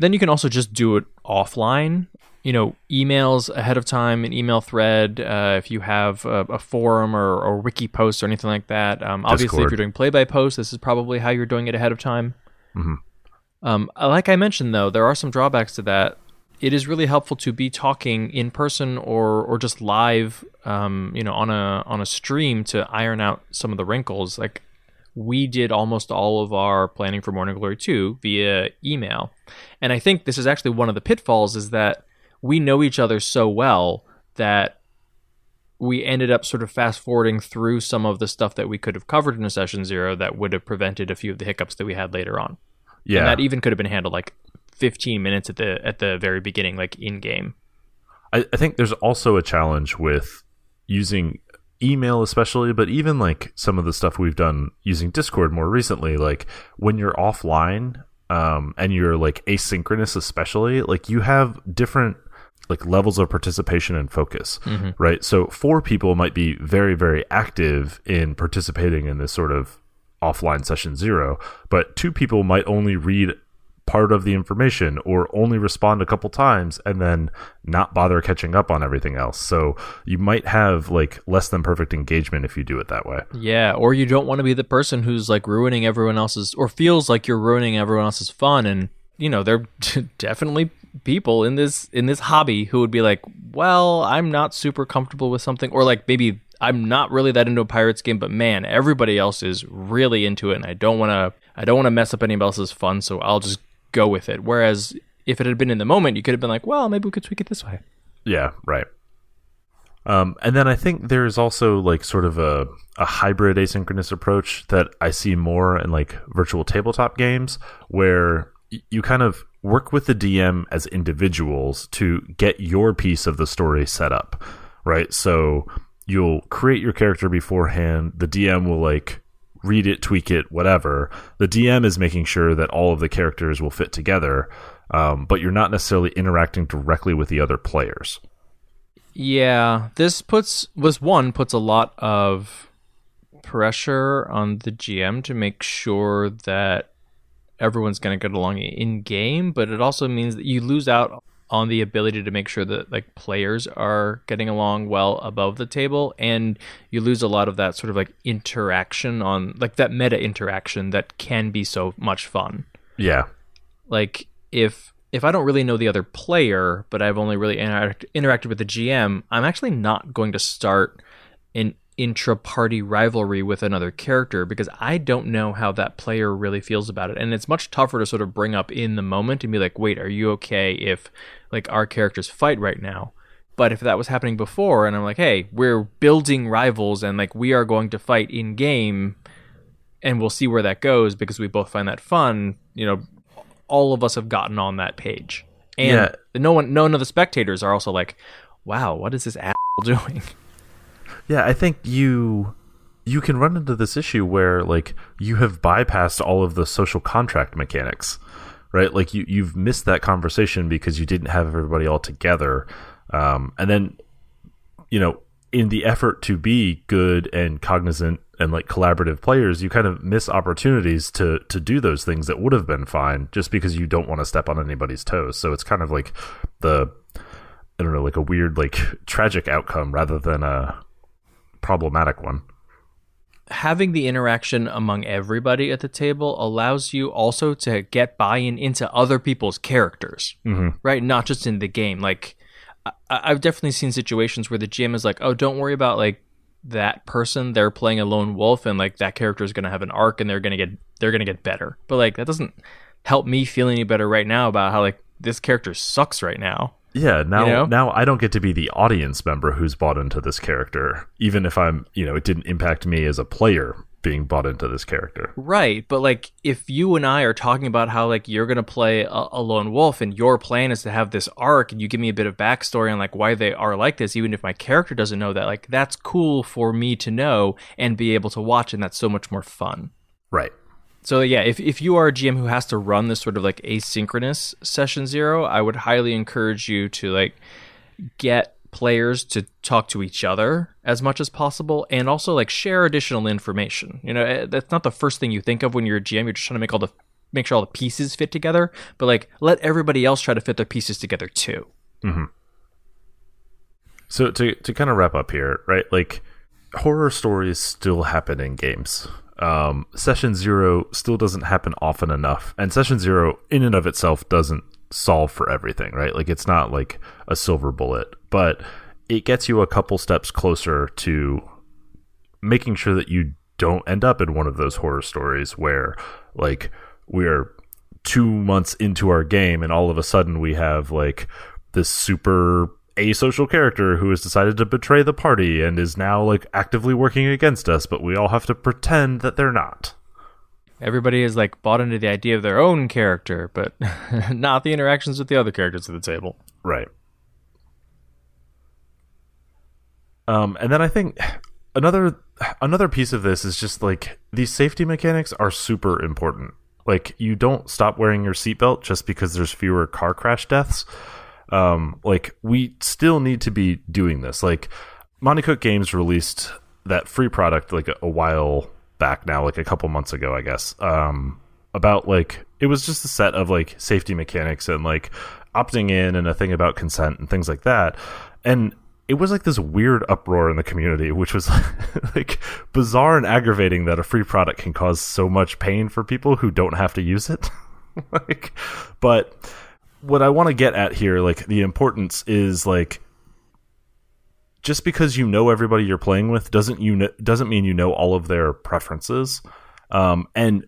Then you can also just do it offline. You know, emails ahead of time, an email thread. Uh, if you have a, a forum or, or wiki post or anything like that. Um, obviously, if you're doing play by post, this is probably how you're doing it ahead of time.
Mhm.
Um, like I mentioned, though, there are some drawbacks to that. It is really helpful to be talking in person or or just live, um, you know, on a on a stream to iron out some of the wrinkles. Like we did almost all of our planning for Morning Glory 2 via email. And I think this is actually one of the pitfalls is that we know each other so well that we ended up sort of fast forwarding through some of the stuff that we could have covered in a session zero that would have prevented a few of the hiccups that we had later on.
Yeah.
And that even could have been handled like 15 minutes at the at the very beginning, like in game.
I, I think there's also a challenge with using email especially but even like some of the stuff we've done using discord more recently like when you're offline um, and you're like asynchronous especially like you have different like levels of participation and focus right? So four people might be very very active in participating in this sort of offline session zero but two people might only read part of the information or only respond a couple times and then not bother catching up on everything else. So you might have like less than perfect engagement if you do it that way.
Yeah, or you don't want to be the person who's like ruining everyone else's or feels like you're ruining everyone else's fun and you know, there are definitely people in this in this hobby who would be like, "Well, I'm not super comfortable with something or like maybe I'm not really that into a pirates game, but man, everybody else is really into it, and I don't want to. I don't want to mess up anybody else's fun, so I'll just go with it. Whereas if it had been in the moment, you could have been like, well, maybe we could tweak it this way.
Yeah, right. Um, and then I think there's also like sort of a, a hybrid asynchronous approach that I see more in like virtual tabletop games where you kind of work with the DM as individuals to get your piece of the story set up, right? So you'll create your character beforehand. The DM will like read it, tweak it, whatever. The DM is making sure that all of the characters will fit together, um, but you're not necessarily interacting directly with the other players.
Yeah, this puts was one puts a lot of pressure on the GM to make sure that everyone's going to get along in game, but it also means that you lose out on the ability to make sure that like players are getting along well above the table and you lose a lot of that sort of like interaction on like that meta interaction that can be so much fun.
Yeah.
Like if if I don't really know the other player, but I've only really interact- interacted with the GM, I'm actually not going to start an intra party rivalry with another character because I don't know how that player really feels about it. And it's much tougher to sort of bring up in the moment and be like, wait, are you okay if like our characters fight right now? But if that was happening before and I'm like, hey, we're building rivals and like we are going to fight in game and we'll see where that goes because we both find that fun, you know, all of us have gotten on that page. And
Yeah.
no one none of the spectators are also like, wow, what is this asshole doing?
Yeah, I think you you can run into this issue where like you have bypassed all of the social contract mechanics, right? Like you you've missed that conversation because you didn't have everybody all together, um, and then you know in the effort to be good and cognizant and like collaborative players, you kind of miss opportunities to to do those things that would have been fine just because you don't want to step on anybody's toes. So it's kind of like the I don't know, like a weird like tragic outcome rather than a problematic one.
having the interaction among everybody at the table allows you also to get buy-in into other people's characters,
Mhm.
right? Not just in the game. Like, I- I've definitely seen situations where the GM is like, "Oh, don't worry about like that person. They're playing a lone wolf, and like that character is going to have an arc, and they're going to get they're going to get better." But like that doesn't help me feel any better right now about how like this character sucks right now.
Yeah, now
You know?
now I don't get to be the audience member who's bought into this character, even if I'm, you know, it didn't impact me as a player being bought into this character.
Right, but like if you and I are talking about how like you're gonna play a, a lone wolf and your plan is to have this arc and you give me a bit of backstory on like why they are like this, even if my character doesn't know that, like that's cool for me to know and be able to watch, and that's so much more fun.
Right.
So yeah, if if you are a GM who has to run this sort of like asynchronous session zero, I would highly encourage you to like get players to talk to each other as much as possible and also like share additional information. You know, eh, that's not the first thing you think of when you're a GM. You're just trying to make all the make sure all the pieces fit together, but like let everybody else try to fit their pieces together too.
So to to kind of wrap up here, right? Like horror stories still happen in games. Um, session zero still doesn't happen often enough, and session zero in and of itself doesn't solve for everything, right? Like it's not like a silver bullet, but it gets you a couple steps closer to making sure that you don't end up in one of those horror stories where like we're two months into our game and all of a sudden we have like this super asocial character who has decided to betray the party and is now like actively working against us but we all have to pretend that they're not
Everybody is like bought into the idea of their own character, but not the interactions with the other characters at the table.
Right. Um, and then I think another another piece of this is just like these safety mechanics are super important. Like you don't stop wearing your seatbelt just because there's fewer car crash deaths. Um, like we still need to be doing this. Like Monte Cook Games released that free product like a, a while back now, like a couple months ago, I guess. Um, about like it was just a set of like safety mechanics and like opting in and a thing about consent and things like that. And it was like this weird uproar in the community, which was like bizarre and aggravating that a free product can cause so much pain for people who don't have to use it. like, but what I want to get at here, like the importance is like just because you know everybody you're playing with doesn't you kn- doesn't mean you know all of their preferences. Um, and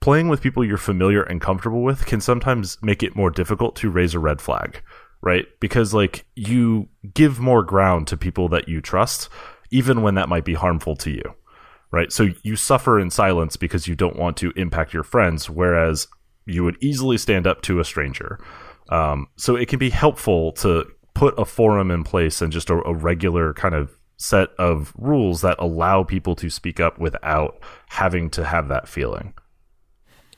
playing with people you're familiar and comfortable with can sometimes make it more difficult to raise a red flag, right? Because like you give more ground to people that you trust, even when that might be harmful to you, right? So you suffer in silence because you don't want to impact your friends, whereas you would easily stand up to a stranger. Um, so it can be helpful to put a forum in place and just a, a regular kind of set of rules that allow people to speak up without having to have that feeling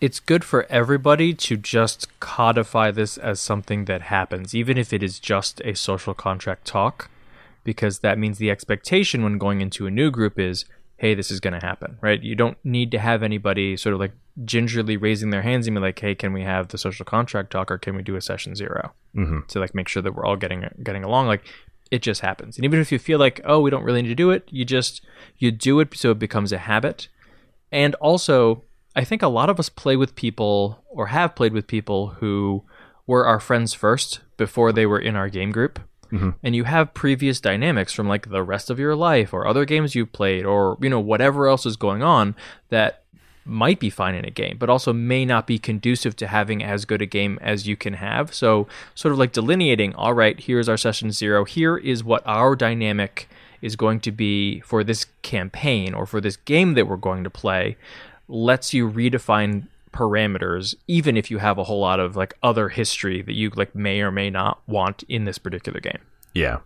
it's good for everybody to just codify this as something that happens, even if it is just a social contract talk, because that means the expectation when going into a new group is, hey, this is going to happen, right? You don't need to have anybody sort of like gingerly raising their hands and be like, hey, can we have the social contract talk or can we do a session 0
mm-hmm.
to like make sure that we're all getting getting along? Like it just happens, and even if you feel like, oh, we don't really need to do it, you just you do it so it becomes a habit, and also I think a lot of us play with people or have played with people who were our friends first before they were in our game group.
Mm-hmm.
And you have previous dynamics from like the rest of your life or other games you've played or, you know, whatever else is going on that might be fine in a game, but also may not be conducive to having as good a game as you can have. So, sort of like delineating, all right, here's our session zero. Here is what our dynamic is going to be for this campaign or for this game that we're going to play lets you redefine parameters even if you have a whole lot of like other history that you like may or may not want in this particular game.
Yeah.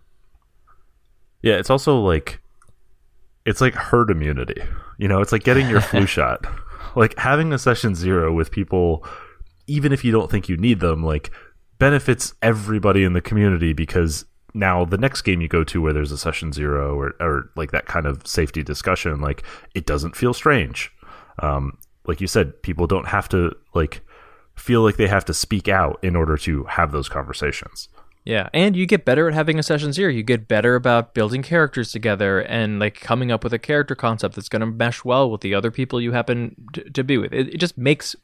Yeah, it's also like it's like herd immunity. You know, it's like getting your flu shot. Like having a session 0 with people even if you don't think you need them like benefits everybody in the community because now the next game you go to where there's a session 0 or or like that kind of safety discussion like it doesn't feel strange um, like you said, people don't have to like feel like they have to speak out in order to have those conversations.
Yeah, and you get better at having a session zero. You get better about building characters together and like coming up with a character concept that's going to mesh well with the other people you happen to, to be with. It, it, just makes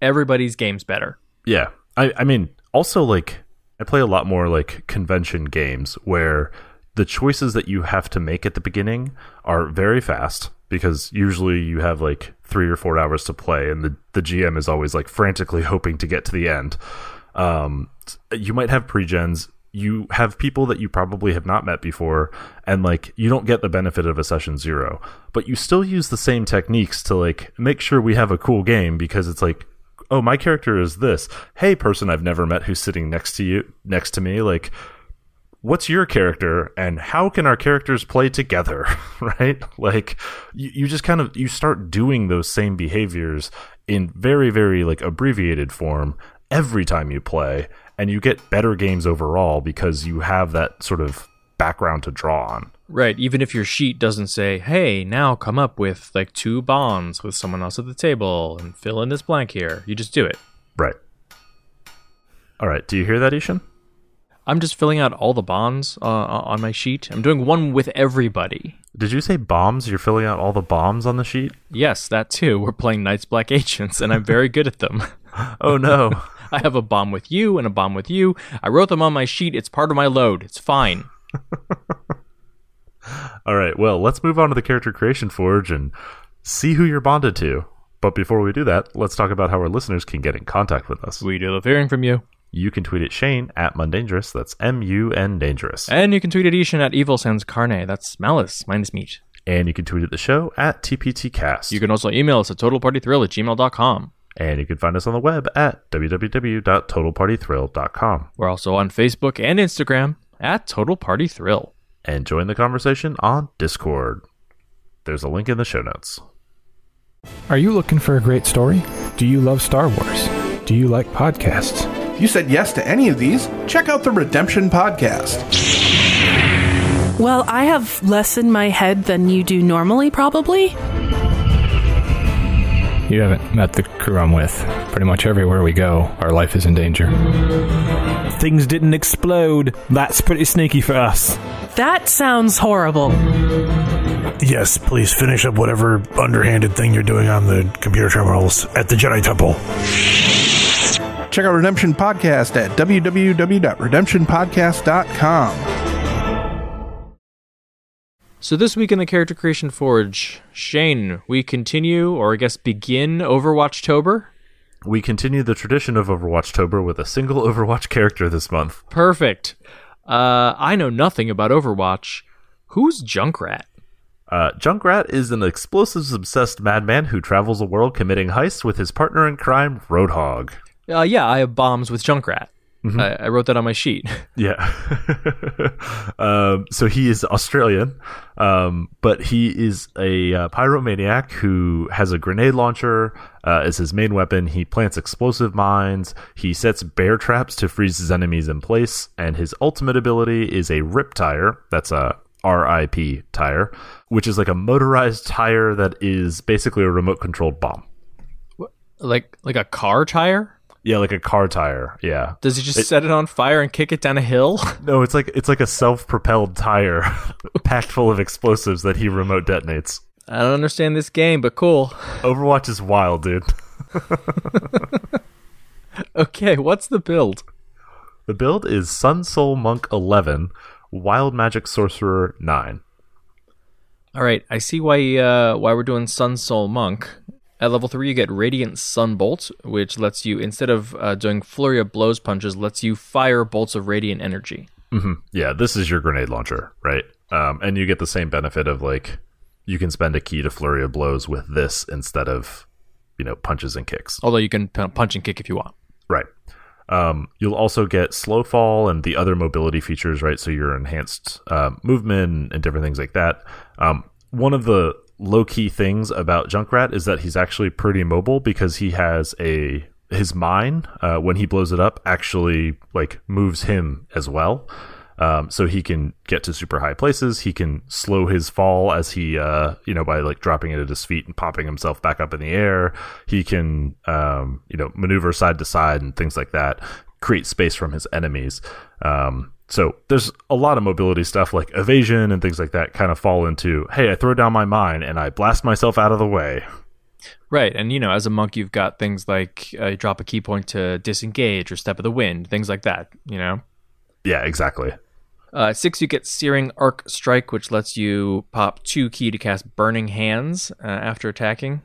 everybody's games better.
Yeah, I, I mean, also like I play a lot more like convention games where the choices that you have to make at the beginning are very fast because usually you have like three or four hours to play, and the the GM is always like frantically hoping to get to the end. Um, you might have pre-gens. You have people that you probably have not met before, and like you don't get the benefit of a session zero, but you still use the same techniques to like make sure we have a cool game because it's like oh my character is this hey person i've never met who's sitting next to you next to me like what's your character and how can our characters play together right like you, you just kind of you start doing those same behaviors in very very like abbreviated form every time you play and you get better games overall because you have that sort of background to draw on
right even if your sheet doesn't say hey now come up with like two bonds with someone else at the table and fill in this blank here you just do it
right all right do you hear that I-Hsien
I'm just filling out all the bonds uh, on my sheet. I'm doing one with everybody.
Did you say bombs? You're filling out all the bombs on the sheet?
Yes, that too. We're playing Night's Black Agents, and I'm very good at them.
oh no.
I have a bomb with you and a bomb with you. I wrote them on my sheet. It's part of my load. It's fine.
all right. Well, let's move on to the character creation forge and see who you're bonded to. But before we do that, let's talk about how our listeners can get in contact with us.
We do love hearing from you.
You can tweet at Shane at Mundangerous. That's M U N Dangerous.
And you can tweet at I-Hsien at Evil Sans Carne. That's malice minus meat.
And you can tweet at the show at TPTcast.
You can also email us at totalpartythrill at gmail.com.
And you can find us on the web at www.totalpartythrill.com.
We're also on Facebook and Instagram at Total Party Thrill.
And join the conversation on Discord. There's a link in the show notes.
Are you looking for a great story? Do you love Star Wars? Do you like podcasts?
If you said yes to any of these, check out the Redemption Podcast.
Well, I have less in my head than you do normally, probably.
You haven't met the crew I'm with. Pretty much everywhere we go, our life is in danger.
Things didn't explode. That's pretty sneaky for us.
That sounds horrible.
Yes, please finish up whatever underhanded thing you're doing on the computer terminals at the Jedi Temple.
Check out Redemption Podcast at www.redemptionpodcast.com.
So this week in the Character Creation Forge, Shane, we continue, or I guess begin Overwatch Tober.
We continue the tradition of Overwatch Tober with a single Overwatch character this month.
Perfect. Uh, I know nothing about Overwatch. Who's Junkrat?
Uh, Junkrat is an explosives obsessed madman who travels the world committing heists with his partner in crime, Roadhog.
Uh, yeah, I have bombs with Junkrat. I, I wrote that on my sheet.
Yeah. um, so he is Australian, um, but he is a uh, pyromaniac who has a grenade launcher uh, as his main weapon. He plants explosive mines. He sets bear traps to freeze his enemies in place. And his ultimate ability is a rip tire. That's a RIP tire, which is like a motorized tire that is basically a remote controlled bomb.
like like a car tire?
Yeah, like a car tire. Yeah.
Does he just set it on fire and kick it down a hill?
No, it's like it's like a self-propelled tire packed full of explosives that he remote detonates.
I don't understand this game, but cool.
Overwatch is wild, dude.
Okay, what's the build?
The build is Sun Soul Monk 11, Wild Magic Sorcerer 9.
All right, I see why uh, why we're doing Sun Soul Monk. At level three, you get Radiant Sun Bolt, which lets you instead of uh, doing Flurry of Blows punches, lets you fire bolts of radiant energy.
hmm Yeah, this is your grenade launcher, right? Um, and you get the same benefit of like you can spend a ki to flurry of blows with this instead of you know punches and kicks.
Although you can punch and kick if you want.
Right. Um, you'll also get slow fall and the other mobility features, right? So your enhanced uh, movement and different things like that. Um, one of the low key things about Junkrat is that he's actually pretty mobile because he has a his mine uh, when he blows it up actually like moves him as well. Um, so he can get to super high places. He can slow his fall as he, uh, you know, by like dropping it at his feet and popping himself back up in the air. He can, um, you know, maneuver side to side and things like that. Create space from his enemies. Um, so there's a lot of mobility stuff like evasion and things like that kind of fall into, hey, I throw down my mine and I blast myself out of the way.
Right, and you know, as a monk, you've got things like uh, you drop a ki point to disengage or step of the wind, things like that. You know,
Yeah, exactly.
uh, six, you get Searing Arc Strike, which lets you pop two ki to cast Burning Hands uh, after attacking.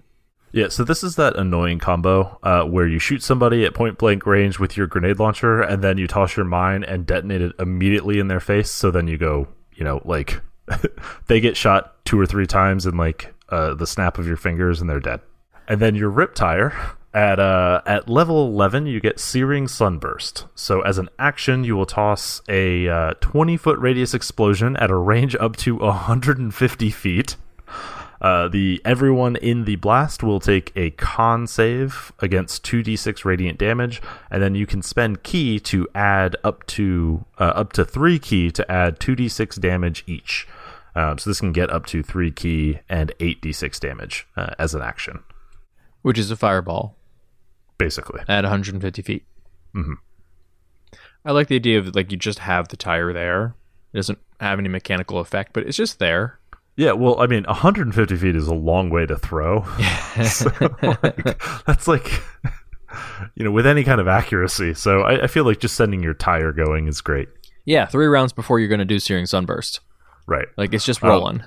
Yeah, so this is that annoying combo uh, where you shoot somebody at point blank range with your grenade launcher, and then you toss your mine and detonate it immediately in their face. So then you go, you know, like they get shot two or three times in like uh, the snap of your fingers, and they're dead. And then your rip tire at uh, at level eleven, you get searing sunburst. So as an action, you will toss a uh, twenty foot radius explosion at a range up to hundred and fifty feet. Uh, the everyone in the blast will take a con save against 2d6 radiant damage, and then you can spend ki to add up to uh, up to three ki to add 2d6 damage each. Um, so this can get up to three ki and 8d6 damage uh, as an action,
which is a fireball
basically.
at 150 feet. Mm-hmm. I like the idea of like you just have the tire there. It doesn't have any mechanical effect, but it's just there.
Yeah, well, I mean, 150 feet is a long way to throw. So, like, that's like, you know, with any kind of accuracy. So I, I feel like just sending your tire going is great.
Yeah, three rounds before you're going to do Searing Sunburst.
Right.
Like it's just rolling.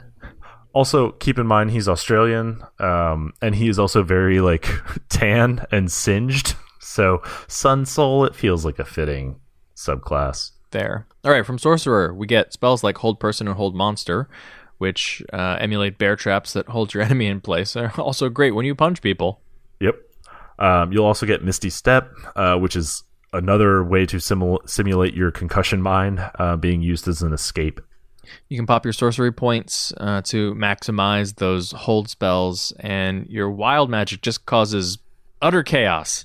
Also, keep in mind he's Australian, um, and he is also very like tan and singed. So Sun Soul, it feels like a fitting subclass.
there. All right, from Sorcerer, we get spells like Hold Person and Hold Monster, which uh, emulate bear traps that hold your enemy in place. They're also great when you punch people.
Yep. Um, you'll also get Misty Step, uh, which is another way to simul- simulate your concussion mine uh, being used as an escape.
You can pop your sorcery points uh, to maximize those hold spells, and your wild magic just causes utter chaos.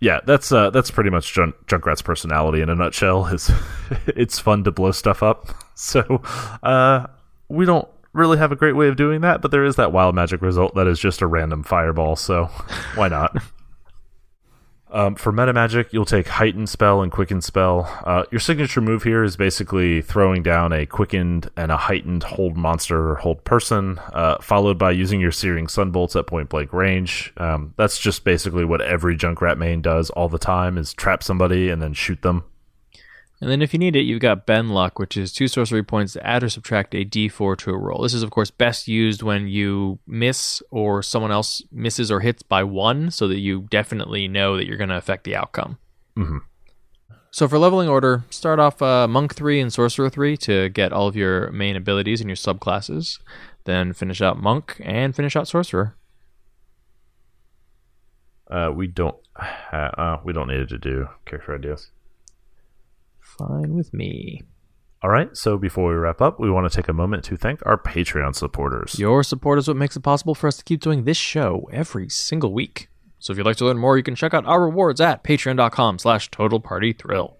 Yeah, that's uh, that's pretty much Junk- Junkrat's personality in a nutshell. Is it's fun to blow stuff up. So uh, we don't really have a great way of doing that, but there is that wild magic result that is just a random fireball. So why not? Um, for meta magic, you'll take heightened spell and quickened spell. Uh, your signature move here is basically throwing down a quickened and a heightened hold monster or hold person, uh, followed by using your searing sunbolts at point blank range. Um, that's just basically what every Junkrat main does all the time: is trap somebody and then shoot them.
And then if you need it, you've got Bend Luck, which is two sorcery points to add or subtract a d4 to a roll. This is, of course, best used when you miss or someone else misses or hits by one, so that you definitely know that you're going to affect the outcome.
Mhm.
So for leveling order, start off uh, Monk 3 and Sorcerer 3 to get all of your main abilities and your subclasses. Then finish out Monk and finish out Sorcerer.
Uh, we don't. Ha- uh, we don't need to do character ideas.
Fine with me.
All right. So before we wrap up, we want to take a moment to thank our Patreon supporters.
Your support is what makes it possible for us to keep doing this show every single week. So if you'd like to learn more, you can check out our rewards at patreon.com slash total party thrill.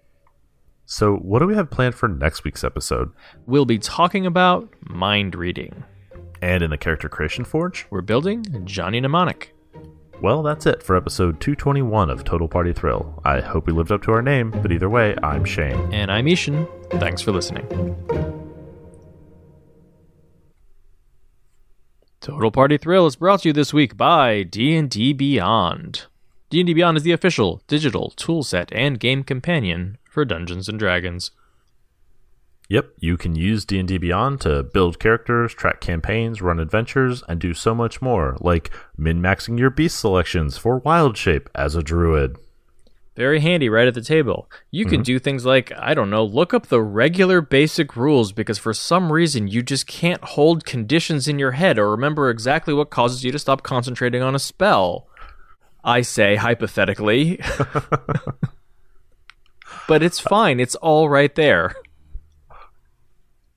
So what do we have planned for next week's episode?
We'll be talking about mind reading.
And in the character creation forge?
We're building Johnny Mnemonic.
Well, that's it for episode 221 of Total Party Thrill. I hope we lived up to our name, but either way, I'm Shane.
And I'm I-Hsien. Thanks for listening. Total Party Thrill is brought to you this week by D&D Beyond. D&D Beyond is the official digital toolset and game companion for Dungeons and Dragons.
Yep, you can use D&D Beyond to build characters, track campaigns, run adventures, and do so much more, like min-maxing your beast selections for Wild Shape as a druid.
Very handy right at the table. You can mm-hmm. do things like, I don't know, look up the regular basic rules because for some reason you just can't hold conditions in your head or remember exactly what causes you to stop concentrating on a spell. I say hypothetically. but it's fine, it's all right there.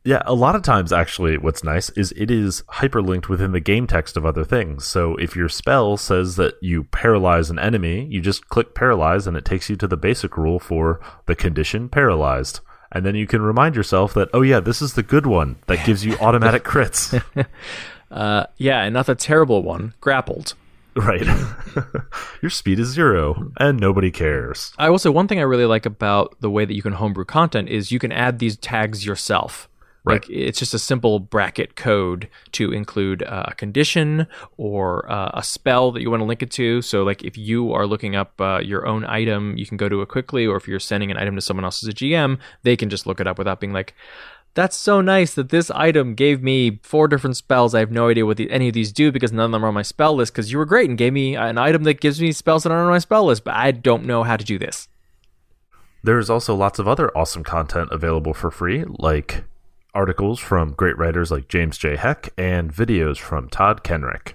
Yeah, a lot of times actually what's nice is it is hyperlinked within the game text of other things. So if your spell says that you paralyze an enemy, you just click paralyze and it takes you to the basic rule for the condition paralyzed. And then you can remind yourself that, oh yeah, this is the good one that gives you automatic crits.
Uh, yeah, and not the terrible one, grappled.
right. your speed is zero and nobody cares.
I will say one thing I really like about the way that you can homebrew content is you can add these tags yourself. Like it's just a simple bracket code to include uh, a condition or uh, a spell that you want to link it to. So, like if you are looking up uh, your own item, you can go to it quickly, or if you're sending an item to someone else as a GM, they can just look it up without being like, "That's so nice that this item gave me four different spells. I have no idea what the, any of these do because none of them are on my spell list. Because you were great and gave me an item that gives me spells that aren't on my spell list, but I don't know how to do this."
There's also lots of other awesome content available for free, like articles from great writers like James J. Haeck and videos from Todd Kenreck.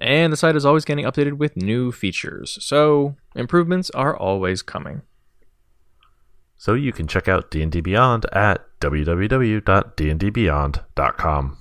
And the site is always getting updated with new features, so improvements are always coming.
So you can check out D&D Beyond at www.dndbeyond.com.